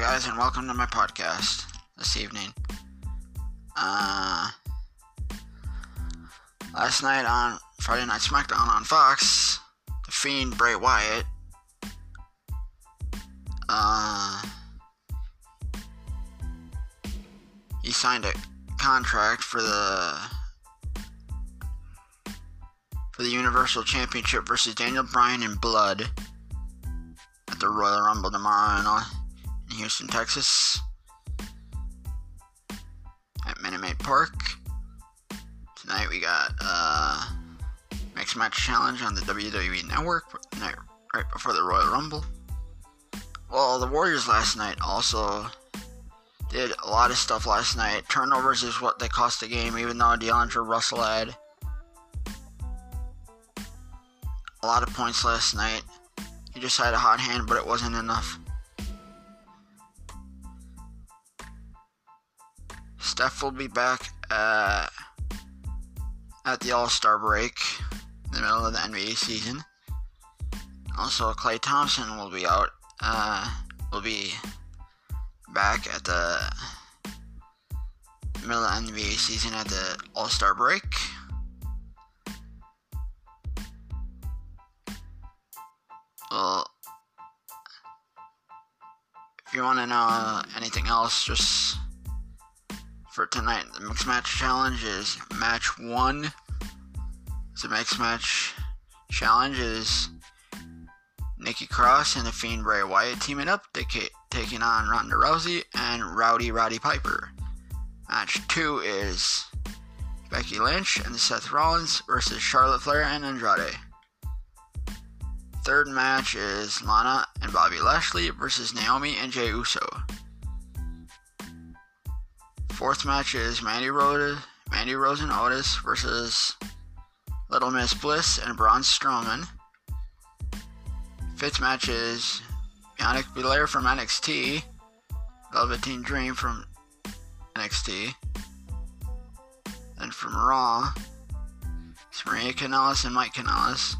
guys, and welcome to my podcast this evening. Uh, last night on Friday Night SmackDown on Fox, The Fiend Bray Wyatt uh, he signed a contract for the for the Universal Championship versus Daniel Bryan in Blood at the Royal Rumble tomorrow in, uh, in Houston, Texas, at Minute Maid Park. Tonight we got uh, Mixed Match Challenge on the WWE Network right before the Royal Rumble. Well, the Warriors last night also did a lot of stuff last night. Turnovers is what they cost the game, even though DeAndre Russell had a lot of points last night. He just had a hot hand, but it wasn't enough. Steph will be back uh, at the All Star break in the middle of the NBA season. Also, Klay Thompson will be out. Uh, will be back at the middle of the NBA season at the All Star break. Well, if you want to know anything else, just for tonight, the mixed match challenge is match one. The mixed match challenge is Nikki Cross and the Fiend Bray Wyatt teaming up, taking on Ronda Rousey and Rowdy Roddy Piper. Match two is Becky Lynch and Seth Rollins versus Charlotte Flair and Andrade. Third match is Lana and Bobby Lashley versus Naomi and Jey Uso. Fourth match is Mandy Rose, Mandy Rose and Otis versus Little Miss Bliss and Braun Strowman. Fifth match is Bianca Belair from NXT, Velveteen Dream from NXT. Then from Raw, it's Maria Kanellis and Mike Kanellis.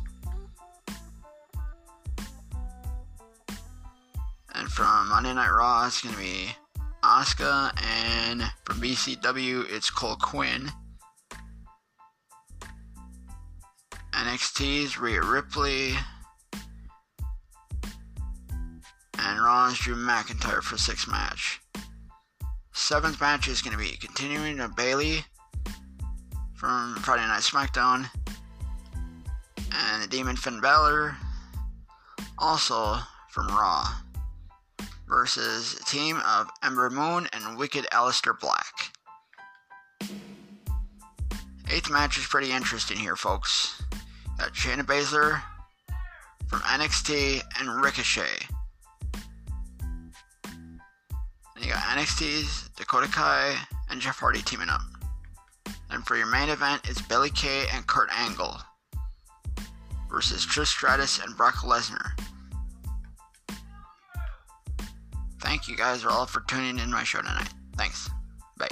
And from Monday Night Raw, it's going to be Asuka. And from BCW, it's Cole Quinn. NXT's Rhea Ripley. And Raw's Drew McIntyre for sixth match. Seventh match is going to be continuing to Bayley from Friday Night SmackDown. And the Demon Finn Balor also from Raw versus a team of Ember Moon and Wicked Aleister Black. Eighth match is pretty interesting here, folks. Got Shayna Baszler from NXT and Ricochet. And you got NXT's Dakota Kai and Jeff Hardy teaming up. And for your main event, it's Billie Kay and Kurt Angle versus Trish Stratus and Brock Lesnar. Thank you guys all for tuning in my show tonight. Thanks. Bye.